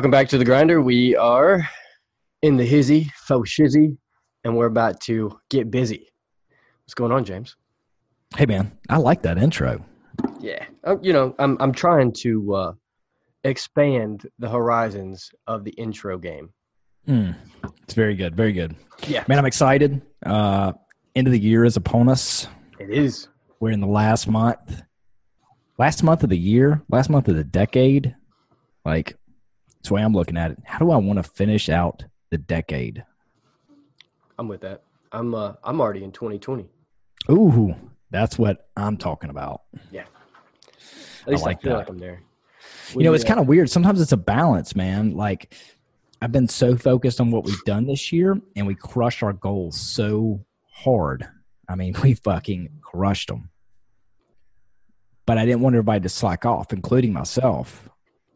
Welcome back to the grinder. We are in the hizzy, faux shizzy, and we're about to get busy. What's going on, James? Hey man, I like that intro. Yeah, um, you know, I'm I'm trying to uh, expand the horizons of the intro game. Mm, it's very good, very good. Yeah, man, I'm excited. Uh, end of the year is upon us. It is. We're in the last month, last month of the year, last month of the decade. Like, that's the way I'm looking at it. How do I want to finish out the decade? I'm with that. I'm uh, I'm already in 2020. Ooh, that's what I'm talking about. Yeah. At least I, like I feel that. like I'm there. you know, it's uh, kind of weird. Sometimes it's a balance, man. Like, I've been so focused on what we've done this year, and we crushed our goals so hard. I mean, we fucking crushed them. But I didn't want everybody to slack off, including myself,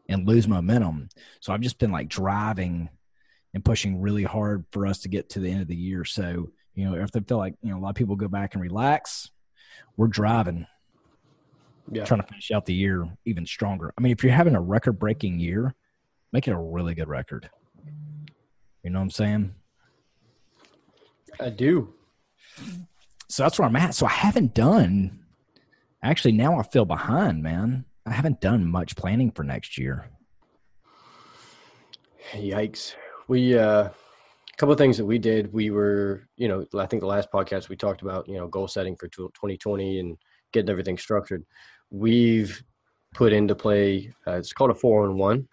and lose momentum. So I've just been like driving and pushing really hard for us to get to the end of the year. So, you know, if they feel like, you know, a lot of people go back and relax, we're driving, yeah. trying to finish out the year even stronger. I mean, if you're having a record breaking year, make it a really good record. You know what I'm saying? I do. So that's where I'm at. So I haven't done, actually, now I feel behind, man. I haven't done much planning for next year. Yikes. We uh a couple of things that we did. We were, you know, I think the last podcast we talked about, you know, goal setting for 2020 and getting everything structured. We've put into play. Uh, it's called a four on one,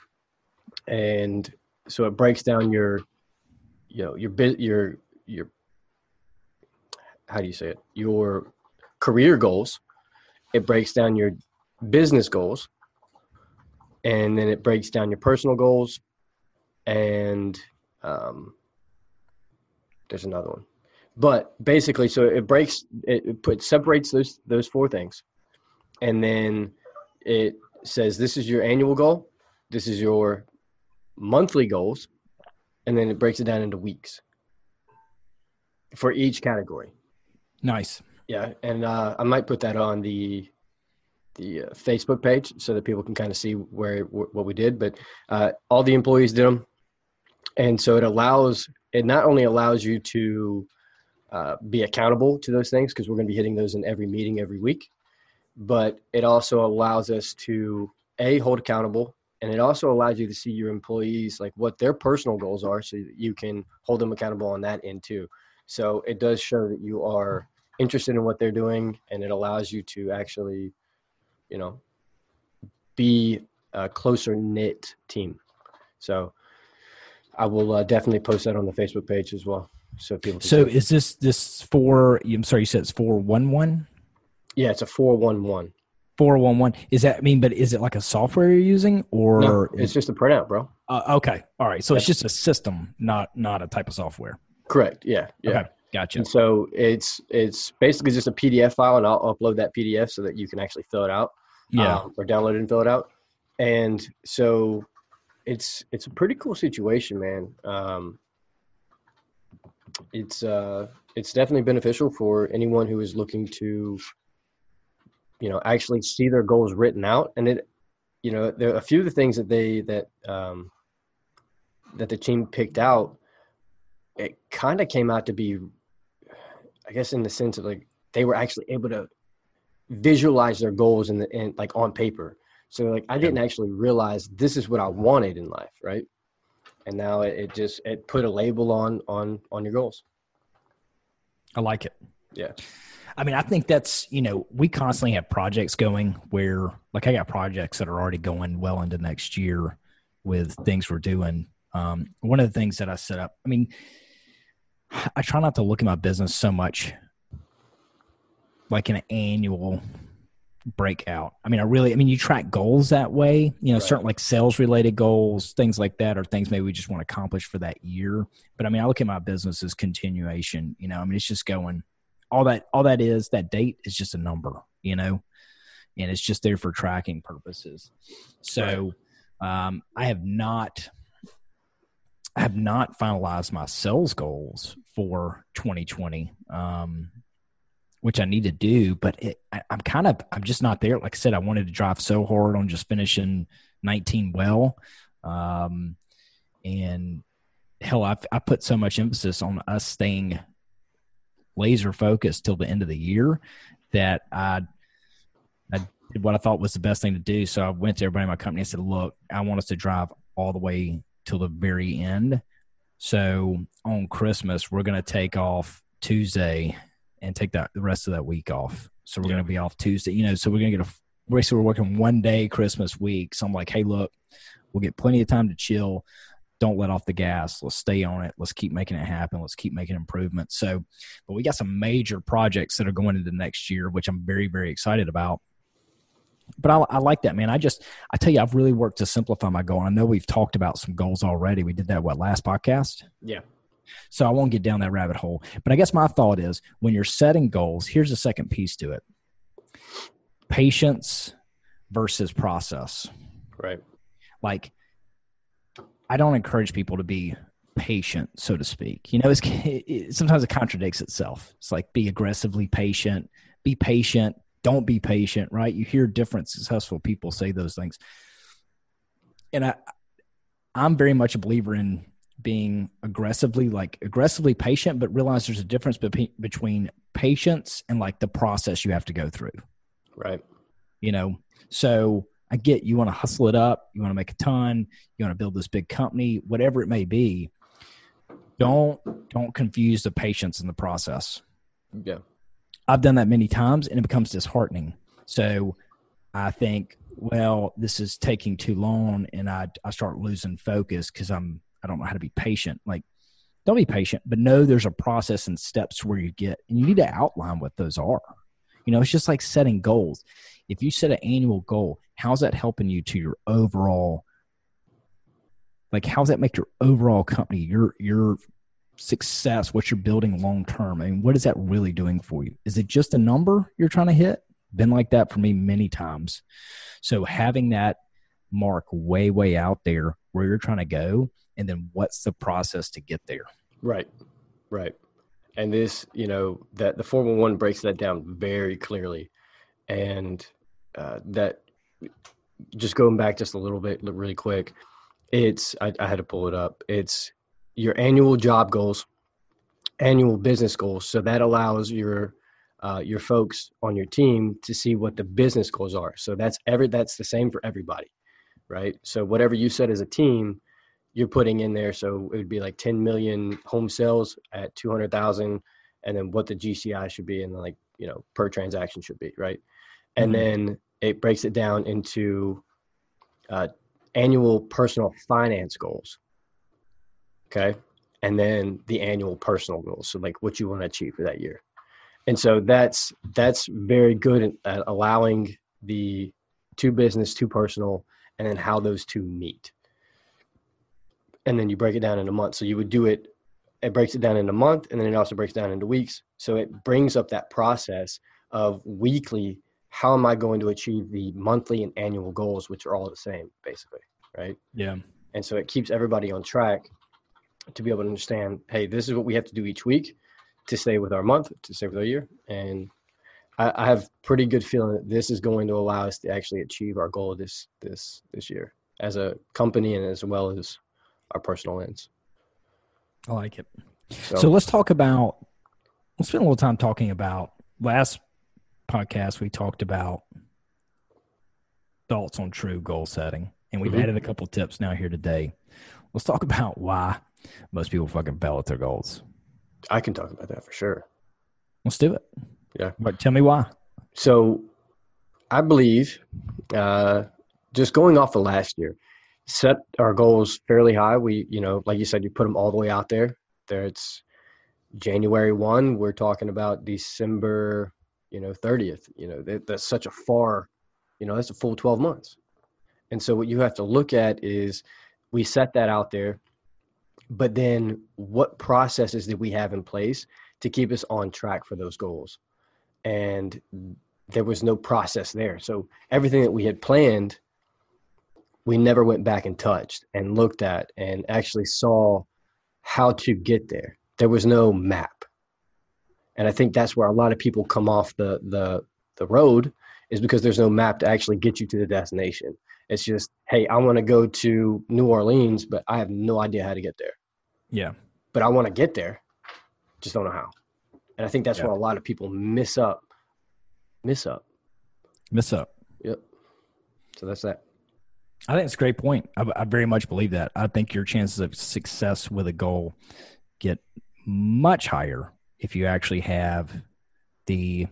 and so it breaks down your, you know, your bit, your your. How do you say it? Your career goals. It breaks down your business goals, and then it breaks down your personal goals, and um, there's another one. But basically so it breaks it, it put separates those those four things. And then it says this is your annual goal this is your monthly goals and then it breaks it down into weeks for each category. Nice. yeah and uh, i might put that on the the uh, facebook page so that people can kind of see where wh- what we did but uh, all the employees did them and so it allows it not only allows you to uh, be accountable to those things because we're going to be hitting those in every meeting every week but it also allows us to a hold accountable and it also allows you to see your employees like what their personal goals are so you can hold them accountable on that end too. So it does show that you are interested in what they're doing and it allows you to actually you know be a closer knit team so i will uh, definitely post that on the facebook page as well so people can So is this this four? I'm sorry, you said it's four one one. yeah it's a 411 Four one one. Is that I mean? But is it like a software you're using, or no, it's just a printout bro uh, okay? All right. So it's just a system, not not a type of software. correct yeah yeah Okay, gotcha. And so it's it's basically just a PDF file, and I'll upload that PDF so that you can actually fill it out, Yeah. um, or download it and fill it out. And so it's it's a pretty cool situation, man. Um, it's uh it's definitely beneficial for anyone who is looking to, you know, actually see their goals written out. And it, you know, there are a few of the things that they that um, that the team picked out. It kind of came out to be I guess in the sense of like they were actually able to visualize their goals in the in like on paper. So like I didn't actually realize this is what I wanted in life, right? And now it, it just it put a label on on on your goals. I like it. Yeah. I mean, I think that's, you know, we constantly have projects going where, like, I got projects that are already going well into next year with things we're doing. Um, one of the things that I set up, I mean, I try not to look at my business so much like an annual breakout. I mean, I really, I mean, you track goals that way, you know, Right. certain like sales related goals, things like that, or things maybe we just want to accomplish for that year. But I mean, I look at my business as continuation, you know, I mean, it's just going, all that, all that is, that date is just a number, you know, and it's just there for tracking purposes. So, um, I have not, I have not finalized my sales goals for 2020. Um, which I need to do, but it, I, I'm kind of I'm just not there. Like I said, I wanted to drive so hard on just finishing 19 well Um, and hell, I, I put so much emphasis on us staying laser focused till the end of the year that I, I did what I thought was the best thing to do. So I went to everybody in my company and said, look, I want us to drive all the way till the very end. So on Christmas, we're going to take off Tuesday and take that the rest of that week off. So we're yeah. going to be off Tuesday, you know, so we're going to get a, basically we're working one day Christmas week. So I'm like, Hey, look, we'll get plenty of time to chill don't let off the gas. Let's stay on it. Let's keep making it happen. Let's keep making improvements. So, but we got some major projects that are going into next year, which I'm very, very excited about. But I, I like that, man. I just, I tell you, I've really worked to simplify my goal. I know we've talked about some goals already. We did that, what, last podcast? Yeah. So I won't get down that rabbit hole. But I guess my thought is when you're setting goals, here's the second piece to it patience versus process. Right. Like, I don't encourage people to be patient, so to speak. You know, it's it, sometimes it contradicts itself. It's like be aggressively patient, be patient, don't be patient, right? You hear different successful people say those things. And I I'm very much a believer in being aggressively like aggressively patient but realize there's a difference be- between patience and like the process you have to go through. Right. You know, so I get you want to hustle it up, you want to make a ton, you want to build this big company, whatever it may be. Don't don't confuse the patience in the process. Yeah. I've done that many times and it becomes disheartening. So I think, well, this is taking too long and I I start losing focus because I'm I don't know how to be patient. Like don't be patient, but know there's a process and steps where you get and you need to outline what those are. You know, it's just like setting goals if you set an annual goal, how's that helping you to your overall like how's that make your overall company, your your success, what you're building long term? I mean, what is that really doing for you? Is it just a number you're trying to hit? Been like that for me many times. So having that mark way, way out there where you're trying to go, and then what's the process to get there? Right. Right. And this, you know, that the 411 breaks that down very clearly. And uh, that just going back just a little bit really quick it's I, I had to pull it up it's your annual job goals annual business goals so that allows your uh, your folks on your team to see what the business goals are so that's every that's the same for everybody right so whatever you set as a team you're putting in there so it would be like 10 million home sales at 200000 and then what the gci should be and like you know per transaction should be right and mm-hmm. then it breaks it down into uh, annual personal finance goals. Okay. And then the annual personal goals. So like what you want to achieve for that year. And so that's that's very good at allowing the two business, two personal, and then how those two meet. And then you break it down in a month. So you would do it, it breaks it down in a month, and then it also breaks down into weeks. So it brings up that process of weekly how am I going to achieve the monthly and annual goals, which are all the same, basically, right? Yeah. And so it keeps everybody on track to be able to understand, hey, this is what we have to do each week to stay with our month, to stay with our year, and I, I have pretty good feeling that this is going to allow us to actually achieve our goal this this this year as a company and as well as our personal ends. I like it. So, so let's talk about. Let's spend a little time talking about last podcast, we talked about thoughts on true goal setting, and we've mm-hmm. added a couple tips now here today. Let's talk about why most people fucking fail at their goals. I can talk about that for sure. Let's do it. Yeah. But tell me why. So, I believe, uh, just going off of last year, set our goals fairly high. We, you know, like you said, you put them all the way out there. There, it's January one. We're talking about December you know 30th you know that, that's such a far you know that's a full 12 months and so what you have to look at is we set that out there but then what processes did we have in place to keep us on track for those goals and there was no process there so everything that we had planned we never went back and touched and looked at and actually saw how to get there there was no map and I think that's where a lot of people come off the the the road is because there's no map to actually get you to the destination. It's just, hey, I want to go to New Orleans, but I have no idea how to get there. Yeah. But I want to get there, just don't know how. And I think that's Yeah. where a lot of people miss up. Miss up. Miss up. Yep. So that's that. I think it's a great point. I, I very much believe that. I think your chances of success with a goal get much higher if you actually have the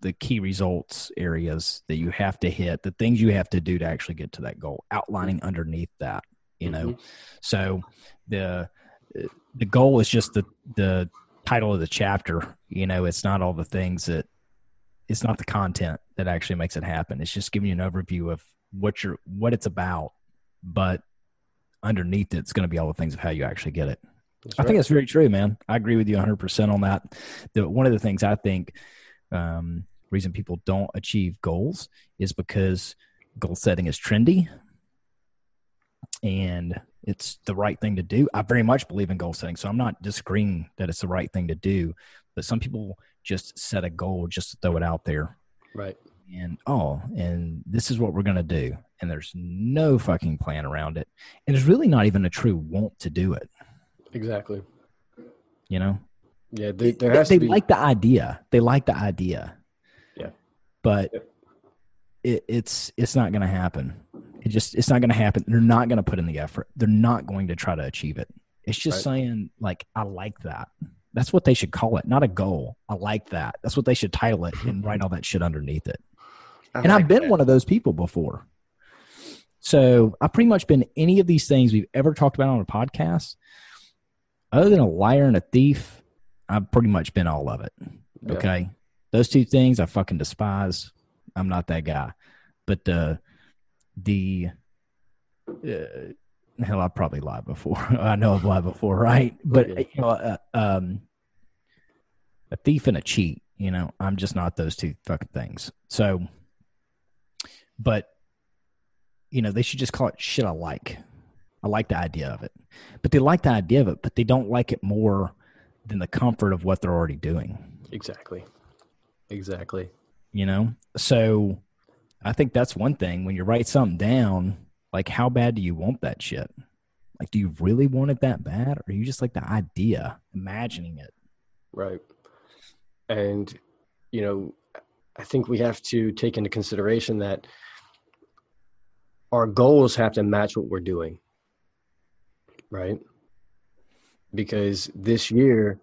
the key results areas that you have to hit, the things you have to do to actually get to that goal, outlining underneath that. You know, mm-hmm. so the the goal is just the the title of the chapter. You know, it's not all the things that it's not the content that actually makes it happen. It's just giving you an overview of what you're what it's about, but underneath it's going to be all the things of how you actually get it. That's I think that's very true, man. I agree with you 100% on that. The, one of the things I think um, reason people don't achieve goals is because goal setting is trendy and it's the right thing to do. I very much believe in goal setting, so I'm not disagreeing that it's the right thing to do. But some people just set a goal just to throw it out there right. And oh, and this is what we're going to do. And there's no fucking plan around it. And there's really not even a true want to do it, Exactly. you know? Yeah. There, there They- has they to be. like the idea. They like the idea. Yeah. But Yep. it, it's it's not going to happen. It just it's not going to happen. They're not going to put in the effort. They're not going to try to achieve it. It's just Right. saying like I like that. That's what they should call it, not a goal. I like that. That's what they should title it and write all that shit underneath it. I and I've been that. one of those people before. So I've pretty much been any of these things we've ever talked about on a podcast. Other than a liar and a thief, I've pretty much been all of it. Yeah. Okay. Those two things I fucking despise. I'm not that guy. But the the uh, hell, I've probably lied before. I know I've lied before, right? But Okay. you know, uh, um, a thief and a cheat. You know, I'm just not those two fucking things. So, but you know, they should just call it shit. I like. I like the idea of it, but they like the idea of it, but they don't like it more than the comfort of what they're already doing. Exactly. Exactly. You know, so I think that's one thing when you write something down. Like, how bad do you want that shit? Like, do you really want it that bad, or are you just like the idea, imagining it? Right. And, you know, I think we have to take into consideration that our goals have to match what we're doing. Right. Because this year,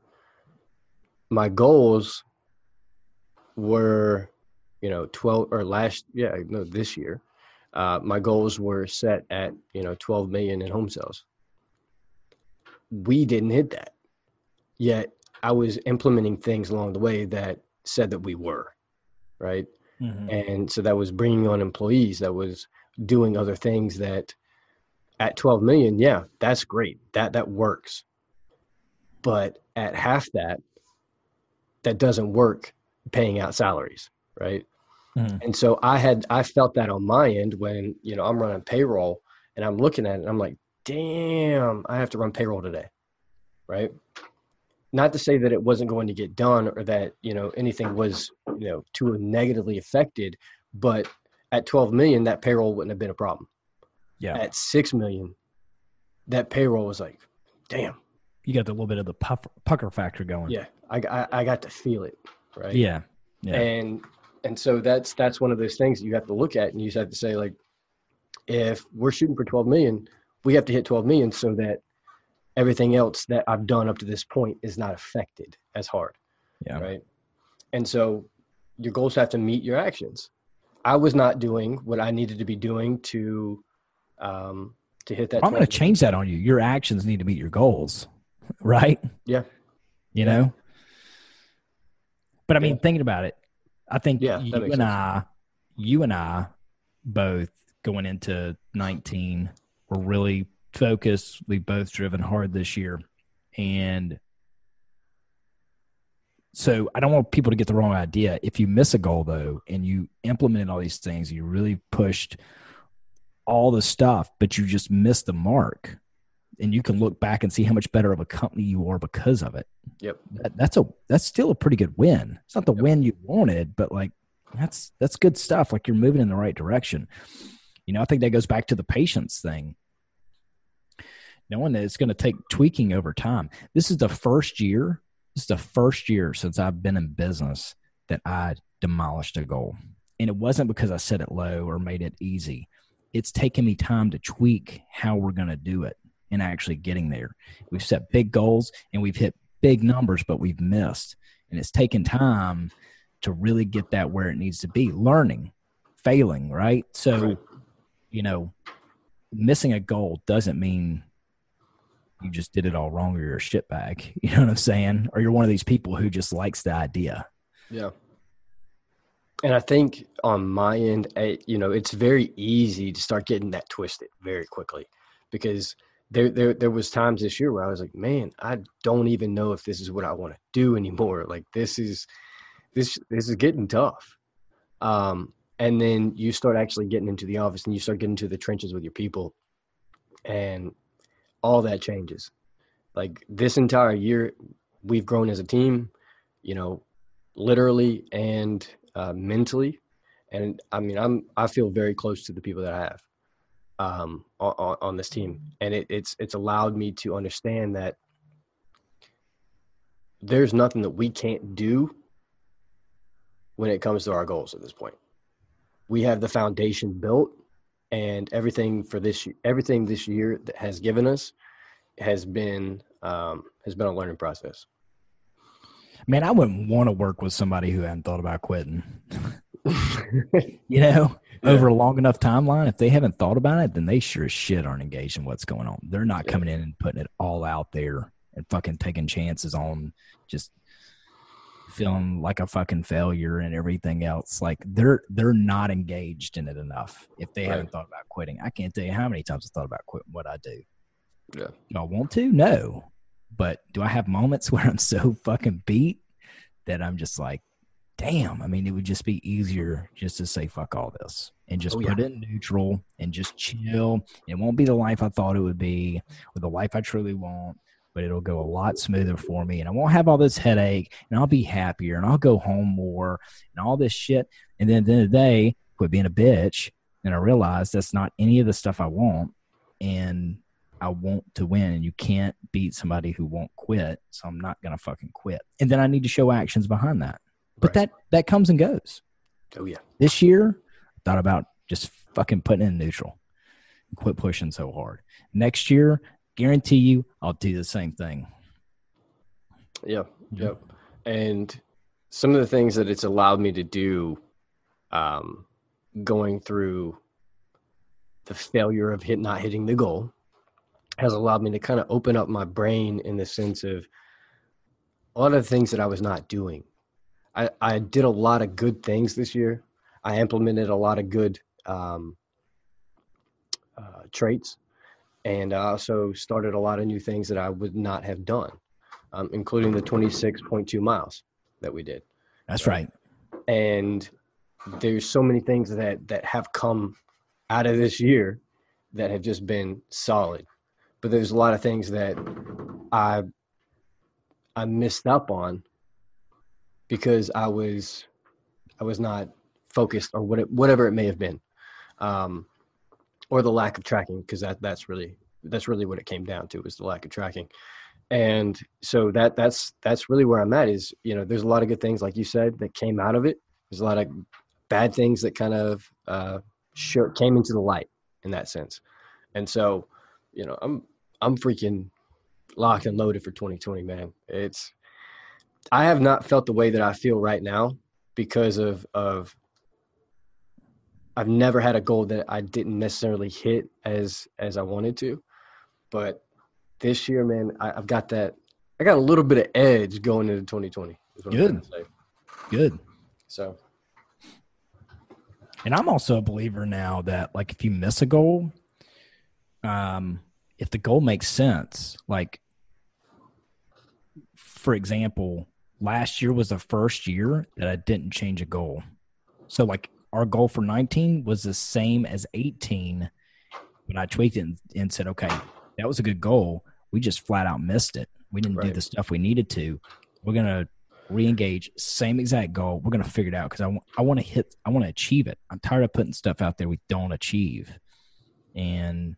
my goals were, you know, 12 or last, yeah, no, this year, uh, my goals were set at, you know, 12 million in home sales. We didn't hit that yet I was implementing things along the way that said that we were, right? And so that was bringing on employees, that was doing other things that at 12 million, yeah, that's great. That that works. But at half that, that doesn't work paying out salaries, right? Mhm. And so I had I felt that on my end when, you know, I'm running payroll and I'm looking at it and I'm like, damn, I have to run payroll today. Right? not to say that it wasn't going to get done or that you know anything was you know too negatively affected but at 12 million that payroll wouldn't have been a problem Yeah, at 6 million that payroll was like damn you got the little bit of the puff, pucker factor going. yeah I, I i got to feel it right yeah, yeah. and and so that's that's one of those things you have to look at and you just have to say like if we're shooting for 12 million we have to hit 12 million so that everything else that i've done up to this point is not affected as hard yeah. right? And so your goals have to meet your actions. I was not doing what I needed to be doing to um, to hit that. I'm going to change that on you. Your actions need to meet your goals, right? Yeah. You Yeah. know. But I mean, Yeah. thinking about it, I think Yeah, you and sense. I, you and I, both going into 19, were really focused. We both driven hard this year, and so I don't want people to get the wrong idea. If you miss a goal though, and you implemented all these things, you really pushed all the stuff, but you just missed the mark, and you can look back and see how much better of a company you are because of it. Yep. That, that's a that's still a pretty good win. It's not the Yep. win you wanted, but like that's that's good stuff. Like you're moving in the right direction. You know, I think that goes back to the patience thing. Knowing that it's going to take tweaking over time. This is the first year, is the first year since I've been in business that I demolished a goal. And it wasn't because I set it low or made it easy. It's taken me time to tweak how we're going to do it and actually getting there. We've set big goals and we've hit big numbers, but we've missed. And it's taken time to really get that where it needs to be. Learning, failing, right? So, you know, missing a goal doesn't mean you just did it all wrong or you're a shitbag. You know what I'm saying? Or you're one of these people who just likes the idea. Yeah. And I think on my end, eh, you know, it's very easy to start getting that twisted very quickly because there, there, there was times this year where I was like, man, I don't even know if this is what I want to do anymore. Like this is, this, this is getting tough. Um, and then you start actually getting into the office and you start getting into the trenches with your people and all that changes. Like this entire year, we've grown as a team, you know, literally and uh, mentally. And I mean, I'm I feel very close to the people that I have um, on, on this team, and it, it's it's allowed me to understand that there's nothing that we can't do when it comes to our goals at this point. We have the foundation built, and everything for this everything this year that has given us has been um, has been a learning process. Man, I wouldn't want to work with somebody who hadn't thought about quitting. you know, yeah. over a long enough timeline, if they haven't thought about it, then they sure as shit aren't engaged in what's going on. They're not coming in and putting it all out there and fucking taking chances on just feeling like a fucking failure and everything else. Like they're they're not engaged in it enough if they right. haven't thought about quitting. I can't tell you how many times I thought about quitting what I do. Yeah. Do I want to? No. But do I have moments where I'm so fucking beat that I'm just like, damn. I mean, it would just be easier just to say fuck all this and just oh, put yeah. it in neutral and just chill. It won't be the life I thought it would be or the life I truly want, but it'll go a lot smoother for me. And I won't have all this headache and I'll be happier and I'll go home more and all this shit. And then at the end of the day, quit being a bitch. And I realize that's not any of the stuff I want. And I want to win, and you can't beat somebody who won't quit. So I'm not gonna fucking quit. And then I need to show actions behind that. But right. that that comes and goes. Oh yeah. This year, I thought about just fucking putting in neutral. Quit pushing so hard. Next year, guarantee you, I'll do the same thing. Yeah. Yep. And some of the things that it's allowed me to do, um, going through the failure of hit not hitting the goal has allowed me to kind of open up my brain in the sense of a lot of the things that I was not doing. I, I did a lot of good things this year. I implemented a lot of good um, uh, traits, and I also started a lot of new things that I would not have done, um, including the 26.2 miles that we did. That's right. And there's so many things that that have come out of this year that have just been solid but there's a lot of things that I I missed up on because I was I was not focused or what it, whatever it may have been, um, or the lack of tracking because that that's really that's really what it came down to was the lack of tracking, and so that that's that's really where I'm at is you know there's a lot of good things like you said that came out of it. There's a lot of bad things that kind of uh, sure came into the light in that sense, and so you know I'm I'm freaking locked and loaded for 2020, man. It's I have not felt the way that I feel right now because of of I've never had a goal that I didn't necessarily hit as as I wanted to, but this year, man, I, have got that. I got a little bit of edge going into 2020. Good, good. So, and I'm also a believer now that like if you miss a goal, um, if the goal makes sense, like for example, last year was the first year that I didn't change a goal. So like our goal for 19 was the same as 18, but I tweaked it and, and said, okay, that was a good goal. We just flat out missed it. We didn't right. do the stuff we needed to. We're gonna re-engage, same exact goal. We're gonna figure it out because I want I want to hit, I want to achieve it. I'm tired of putting stuff out there we don't achieve. and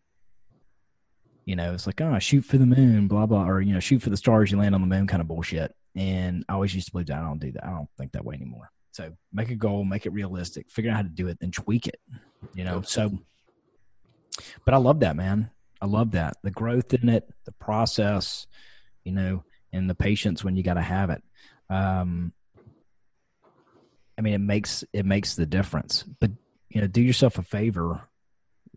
you know, it's like, oh, shoot for the moon, blah blah, or you know, shoot for the stars, you land on the moon, kind of bullshit. And I always used to believe that. I don't do that. I don't think that way anymore. So make a goal, make it realistic, figure out how to do it, then tweak it. You know, so. But I love that, man. I love that the growth in it, the process, you know, and the patience when you got to have it. Um, I mean, it makes it makes the difference. But you know, do yourself a favor.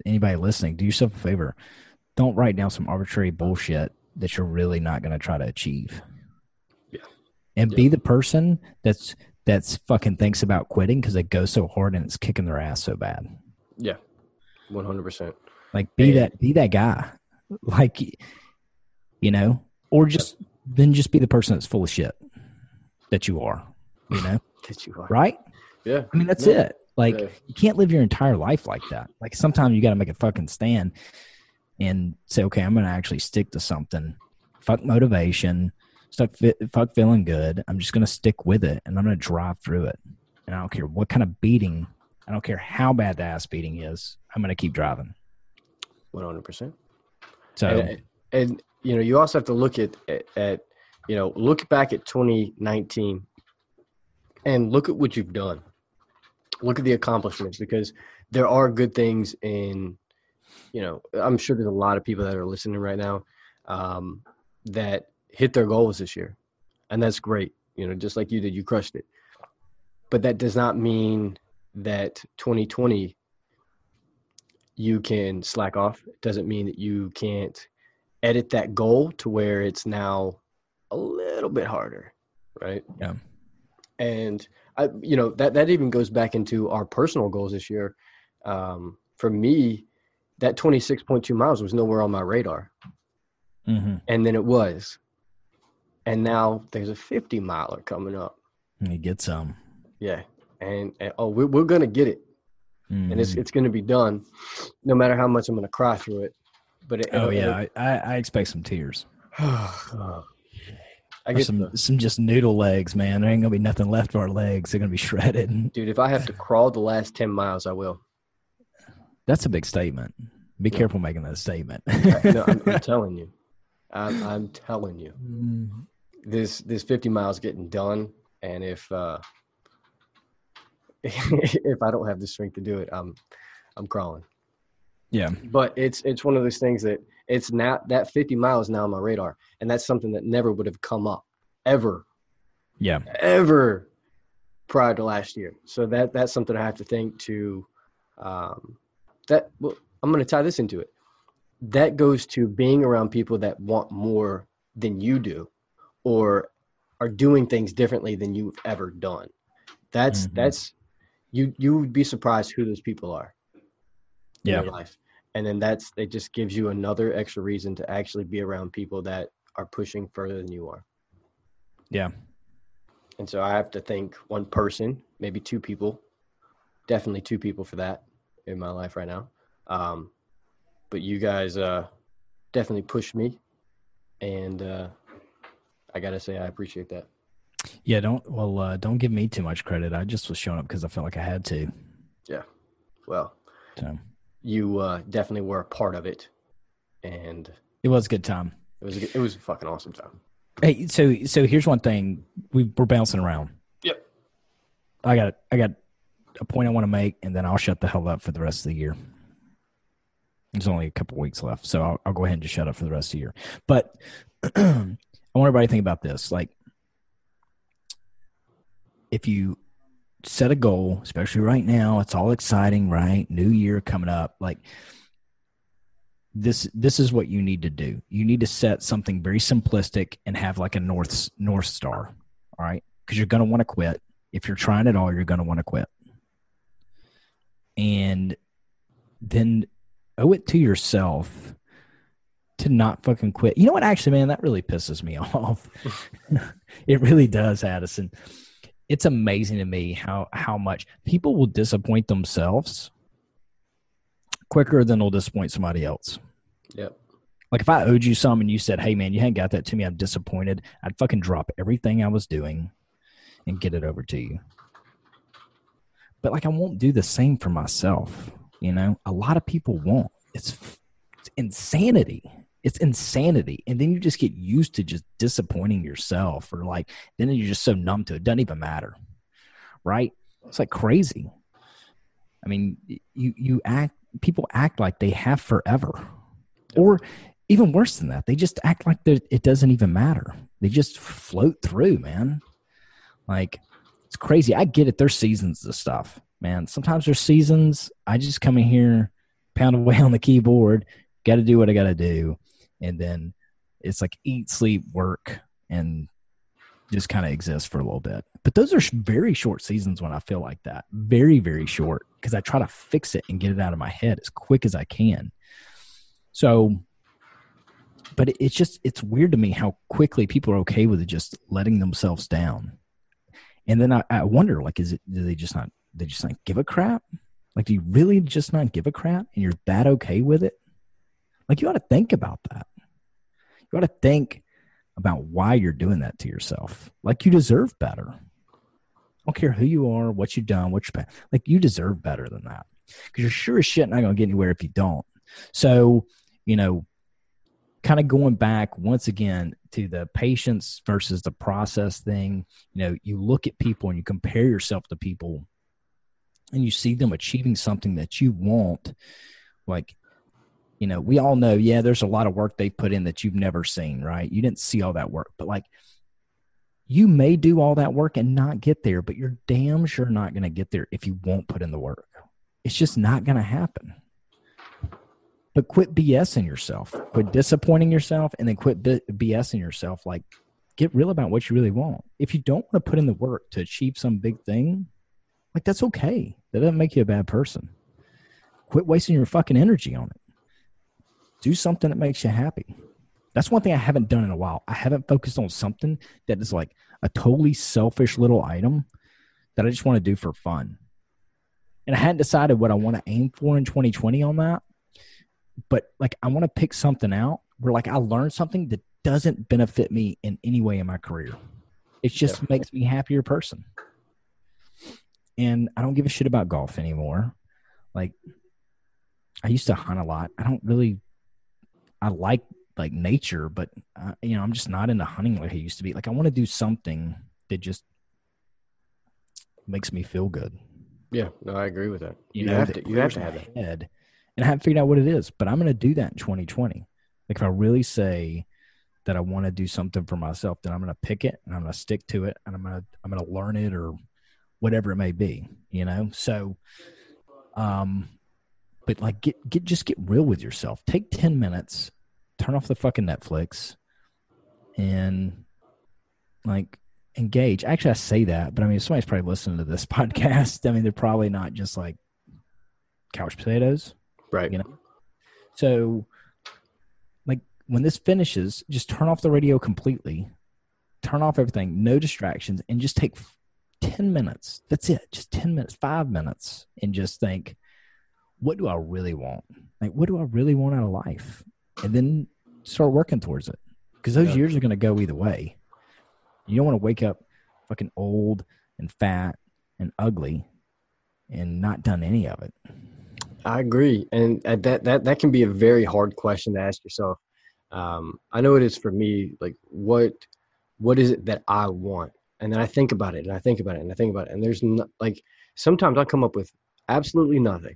Anybody listening, do yourself a favor. Don't write down some arbitrary bullshit that you're really not going to try to achieve. Yeah. And Yeah. be the person that's that's fucking thinks about quitting because it goes so hard and it's kicking their ass so bad. Yeah, one hundred percent. Like be And- that be that guy. Like you know, or just then just be the person that's full of shit that you are. You know, That you are. right? Yeah. I mean, that's Yeah. it. Like Yeah. you can't live your entire life like that. Like sometimes you got to make a fucking stand and say, okay, I'm going to actually stick to something. Fuck motivation. Stuck. Fuck feeling good. I'm just going to stick with it, and I'm going to drive through it. And I don't care what kind of beating. I don't care how bad the ass beating is. I'm going to keep driving. One hundred percent. So and, and you know you also have to look at, at at you know look back at 2019 and look at what you've done look at the accomplishments because there are good things in you know i'm sure there's a lot of people that are listening right now um, that hit their goals this year and that's great you know just like you did you crushed it. But that does not mean that 2020 you can slack off. It doesn't mean that you can't edit that goal to where it's now a little bit harder right? Yeah. and i you know that that even goes back into our personal goals this year. Um for me that 26.2 miles was nowhere on my radar. Mhm. and then it was and now there's a 50 miler coming up And you get some. yeah and, and oh we're, we're gonna get it and it's Mhm. it's gonna be done no matter how much i'm gonna cry through it but it, oh it'll- yeah, I, I, I expect some tears. I get some the- some just noodle legs, man. There ain't gonna be nothing left of our legs. They're gonna be shredded. dude if i have to crawl the last 10 miles i will That's a big statement. Be Yeah. careful making that statement. No, I'm, I'm telling you I'm, I'm telling you. Mm, this this 50 miles getting done and if uh if i don't have the strength to do it i'm i'm crawling. Yeah, but it's it's one of those things that it's now that 50 miles now on my radar and that's something that never would have come up ever. Yeah, ever prior to last year. So that that's something i have to think to um that well i'm going to tie this into it that goes to being around people that want more than you do or are doing things differently than you've ever done that's Mhm. that's you you would be surprised who those people are in Yeah. your life and then that's it just gives you another extra reason to actually be around people that are pushing further than you are yeah. and so I have to think one person, maybe two people, definitely two people for that in my life right now. Um, but you guys uh, definitely pushed me, and uh, I gotta say I appreciate that. Yeah, don't well, uh, don't give me too much credit. I just was showing up because I felt like I had to. Yeah, well, So you uh, definitely were a part of it, and it was a good time. it was a, good- it was a fucking awesome time. Hey, so so here's one thing we we're bouncing around. Yep. I got I got a point I want to make, and then I'll shut the hell up for the rest of the year. There's only a couple weeks left, so I'll, I'll go ahead and just shut up for the rest of the year. But I want everybody to think about this: like, if you set a goal, especially right now, it's all exciting, right? New year coming up, like this this is what you need to do you need to set something very simplistic and have like a north north star all right because you're going to want to quit if you're trying at all you're going to want to quit and then owe it to yourself to not fucking quit you know what actually man that really pisses me off it really does addison it's amazing to me how how much people will disappoint themselves quicker than they'll disappoint somebody else. Yep. Like if I owed you some and you said, "Hey man, you hadn't got that to me. I'm disappointed." I'd fucking drop everything I was doing and get it over to you. But like I won't do the same for myself, you know? A lot of people won't. it's, it's insanity. It's insanity. And then you just get used to just disappointing yourself or like then you're just so numb to it. it doesn't even matter right? It's like crazy. I mean you you act people act like they have forever. Or even worse than that they just act like it doesn't even matter. They just float through man. Like it's crazy. I get it. There's seasons of stuff man sometimes there's seasons i just come in here pound away on the keyboard got to do what i got to do and then it's like eat, sleep, work, and just kind of exist for a little bit. But those are very short seasons when I feel like that. Very, very short because I try to fix it and get it out of my head as quick as I can. So, but it's just, it's weird to me how quickly people are okay with just letting themselves down. And then I, I wonder, like, is it, do they just not, they just not give a crap? Like, do you really just not give a crap and you're that okay with it? Like, you ought to think about that you got to think about why you're doing that to yourself. Like you deserve better. I don't care who you are, what you've done, what you're like you deserve better than that. Because you're sure as shit not gonna get anywhere if you don't. So, you know, kind of going back once again to the patience versus the process thing, you know, you look at people and you compare yourself to people and you see them achieving something that you want, like you know, we all know, yeah, there's a lot of work they put in that you've never seen, right? You didn't see all that work, but like you may do all that work and not get there, but you're damn sure not going to get there if you won't put in the work. It's just not going to happen. But quit BSing yourself, quit disappointing yourself, and then quit BSing yourself. Like, get real about what you really want. If you don't want to put in the work to achieve some big thing, like, that's okay. That doesn't make you a bad person. Quit wasting your fucking energy on it do something that makes you happy. That's one thing I haven't done in a while. I haven't focused on something that is like a totally selfish little item that I just want to do for fun. And I hadn't decided what I want to aim for in 2020 on that. But like I want to pick something out where like I learn something that doesn't benefit me in any way in my career. It just yeah. makes me a happier person. And I don't give a shit about golf anymore. Like I used to hunt a lot. I don't really I like like nature, but uh, you know, I'm just not into hunting like I used to be. Like I want to do something that just makes me feel good. Yeah, no, I agree with that. You, you know, have to you have to have that. Head, and I haven't figured out what it is, but I'm going to do that in 2020. Like if I really say that I want to do something for myself, then I'm going to pick it and I'm going to stick to it and I'm going to I'm going to learn it or whatever it may be, you know? So um but like get get just get real with yourself. Take 10 minutes, turn off the fucking Netflix and like engage. Actually, I say that, but I mean, somebody's probably listening to this podcast. I mean, they're probably not just like couch potatoes, right? You know, so like when this finishes, just turn off the radio completely, turn off everything, no distractions, and just take ten minutes. That's it, just ten minutes, five minutes, and just think, what do I really want? Like, what do I really want out of life? And then start working towards it. Because those yeah. years are going to go either way. You don't want to wake up fucking old and fat and ugly and not done any of it. I agree, and that that that can be a very hard question to ask yourself. Um, I know it is for me. Like, what what is it that I want? And then I think about it, and I think about it, and I think about it, and there's no, like sometimes I come up with absolutely nothing,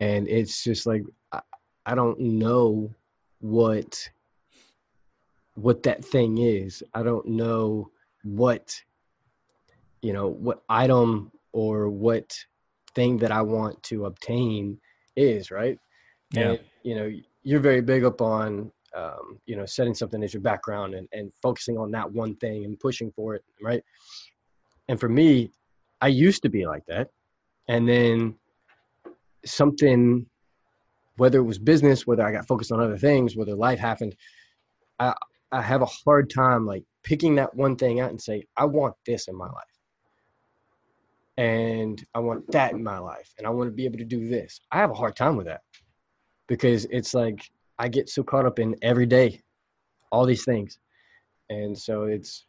and it's just like I, I don't know what what that thing is. I don't know what you know what item or what thing that I want to obtain is, right? Yeah. And, you know, you're very big up on um, you know, setting something as your background and, and focusing on that one thing and pushing for it, right? And for me, I used to be like that. And then something whether it was business whether i got focused on other things whether life happened i i have a hard time like picking that one thing out and say i want this in my life and i want that in my life and i want to be able to do this i have a hard time with that because it's like i get so caught up in every day all these things and so it's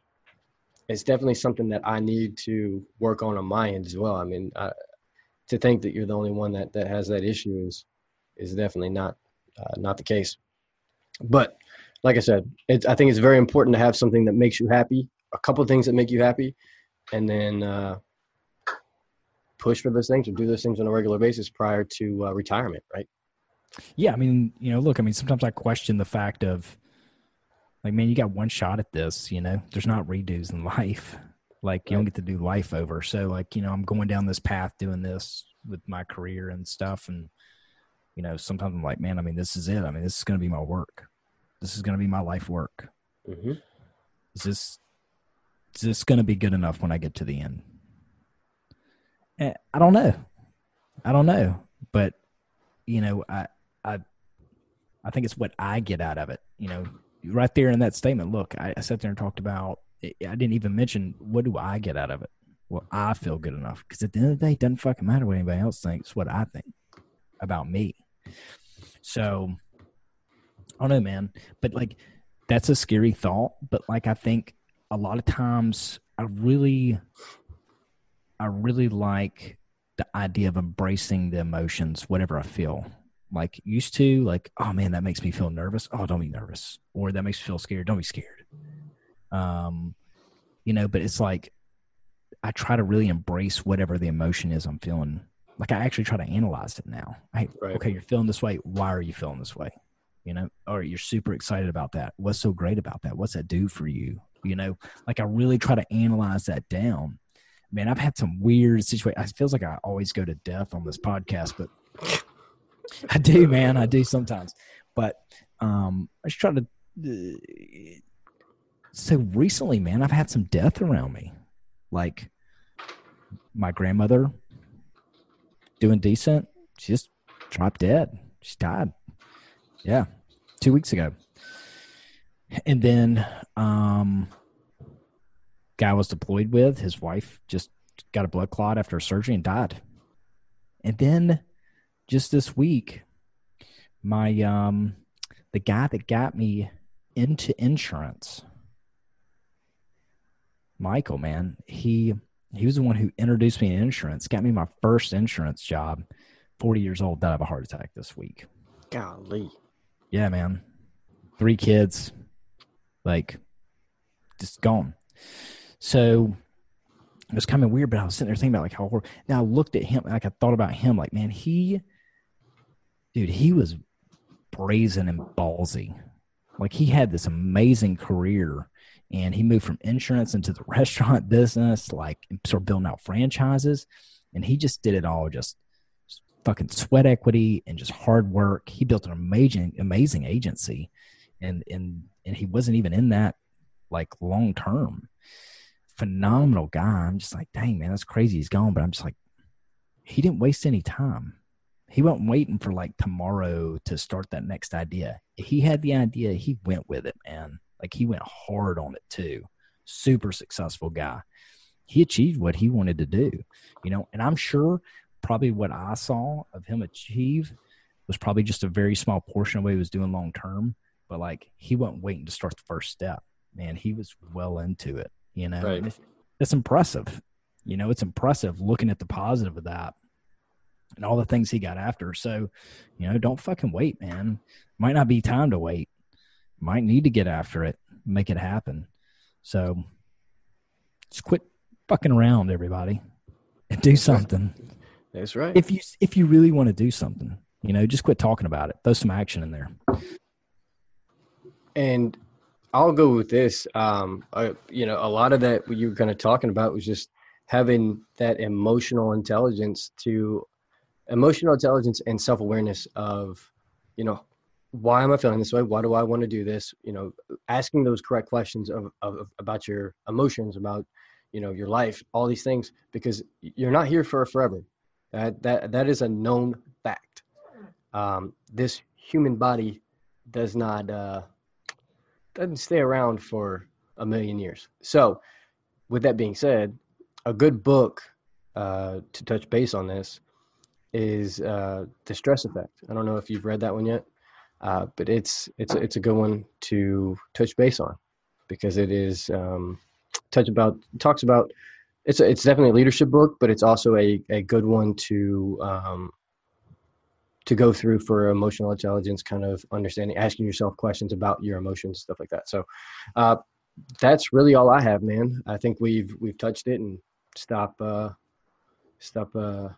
it's definitely something that i need to work on on my end as well i mean I, to think that you're the only one that that has that issue is is definitely not uh, not the case. But like I said, it's, I think it's very important to have something that makes you happy, a couple things that make you happy, and then uh, push for those things or do those things on a regular basis prior to uh, retirement, right? Yeah, I mean, you know, look, I mean, sometimes I question the fact of like, man, you got one shot at this, you know, there's not redos in life. Like you don't get to do life over. So like, you know, I'm going down this path doing this with my career and stuff. And, you know, sometimes I'm like, man, I mean, this is it. I mean, this is going to be my work. This is going to be my life work. Mm-hmm. Is this, is this going to be good enough when I get to the end? And eh, I don't know. I don't know, but you know, I, I, I think it's what I get out of it. You know, right there in that statement. Look, I, I sat there and talked about. I didn't even mention what do I get out of it. Well, I feel good enough because at the end of the day, it doesn't fucking matter what anybody else thinks. What I think about me. So, I don't know, man. But like, that's a scary thought. But like, I think a lot of times, I really, I really like the idea of embracing the emotions, whatever I feel like used to like oh man that makes me feel nervous. Oh don't be nervous. Or that makes me feel scared. Don't be scared. Um you know but it's like i try to really embrace whatever the emotion is i'm feeling. Like i actually try to analyze it now. Hey right. okay you're feeling this way. Why are you feeling this way? You know? Or you're super excited about that. What's so great about that? What's that do for you? You know? Like i really try to analyze that down. Man i've had some weird situations it feels like i always go to death on this podcast but I do, man. I do sometimes, but um, I just try to. Uh, so recently, man, I've had some death around me, like my grandmother doing decent. She just dropped dead. She died. Yeah, two weeks ago. And then, um, guy I was deployed with, his wife just got a blood clot after surgery and died. And then just this week, my um, the guy that got me into insurance, Michael, man, he he was the one who introduced me to insurance, got me my first insurance job. Forty years old, died of a heart attack this week. Golly. Yeah, man. Three kids, like, just gone. So it was kind of weird, but I was sitting there thinking about like how horrible. Now I looked at him, like I thought about him, like man, he dude, he was brazen and ballsy. Like he had this amazing career and he moved from insurance into the restaurant business, like sort of building out franchises. And he just did it all just, fucking sweat equity and just hard work. He built an amazing, amazing agency. And and and he wasn't even in that like long term. Phenomenal guy. I'm just like, dang man, that's crazy. He's gone. But I'm just like, he didn't waste any time he wasn't waiting for like tomorrow to start that next idea. He had the idea, he went with it, man. Like he went hard on it too. Super successful guy. He achieved what he wanted to do, you know, and I'm sure probably what I saw of him achieve was probably just a very small portion of what he was doing long term. But like he wasn't waiting to start the first step. Man, he was well into it, you know. Right. It's, it's impressive. You know, it's impressive looking at the positive of that and all the things he got after. So, you know, don't fucking wait, man. Might not be time to wait. Might need to get after it, make it happen. So, just quit fucking around, everybody, and do something. That's right. If you if you really want to do something, you know, just quit talking about it. Throw some action in there. And I'll go with this. Um, uh, you know, a lot of that you were kind of talking about was just having that emotional intelligence to emotional intelligence and self-awareness of you know why am i feeling this way? Why do i want to do this? You know asking those correct questions of, of about your emotions about you know your life all these things because you're not here for forever. That that that is a known fact. Um, this human body does not uh, doesn't stay around for a million years. So with that being said a good book uh, to touch base on this is uh, the stress effect. I don't know if you've read that one yet, uh, but it's it's it's a good one to touch base on because it is um, touch about talks about it's a, it's definitely a leadership book, but it's also a, a good one to um, to go through for emotional intelligence, kind of understanding, asking yourself questions about your emotions, stuff like that. So uh, that's really all I have, man. I think we've we've touched it and stop uh, stop uh,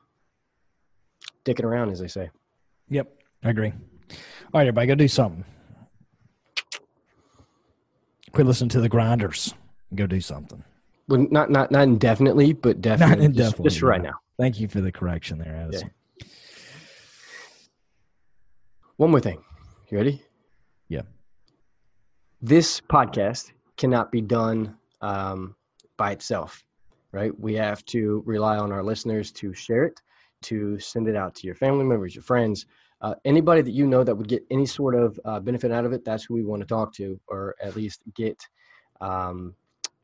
dicking around, as they say. Yep, I agree. All right, everybody, go do something. Quit listening to the grinders. Go do something. Well, not not not indefinitely, but definitely, Not indefinitely, just, just right now. Thank you for the correction there, Addison. One more thing. You ready? Yeah. This podcast cannot be done um, by itself, right? We have to rely on our listeners to share it, to send it out to your family members, your friends, uh, anybody that you know that would get any sort of uh, benefit out of it. That's who we want to talk to, or at least get um,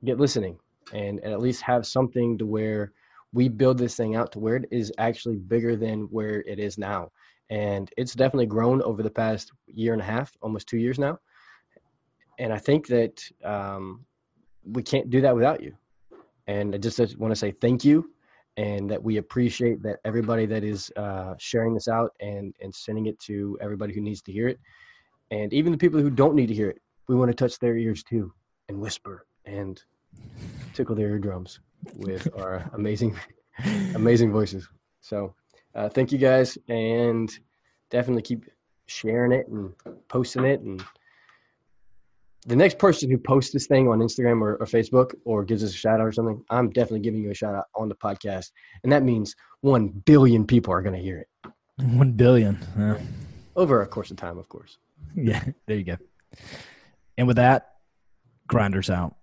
get listening, and, and at least have something to where we build this thing out to where it is actually bigger than where it is now and it's definitely grown over the past year and a half, almost two years now. And I think that um, we can't do that without you. And I just want to say thank you, and that we appreciate that everybody that is uh, sharing this out and and sending it to everybody who needs to hear it, and even the people who don't need to hear it. We want to touch their ears too, and whisper and tickle their eardrums with our amazing, amazing voices. So uh, thank you guys and definitely keep sharing it and posting it and the next person who posts this thing on instagram or, or facebook or gives us a shout out or something i'm definitely giving you a shout out on the podcast and that means 1 billion people are going to hear it One billion. Yeah. over a course of time of course yeah, there you go. And with that, grinders out.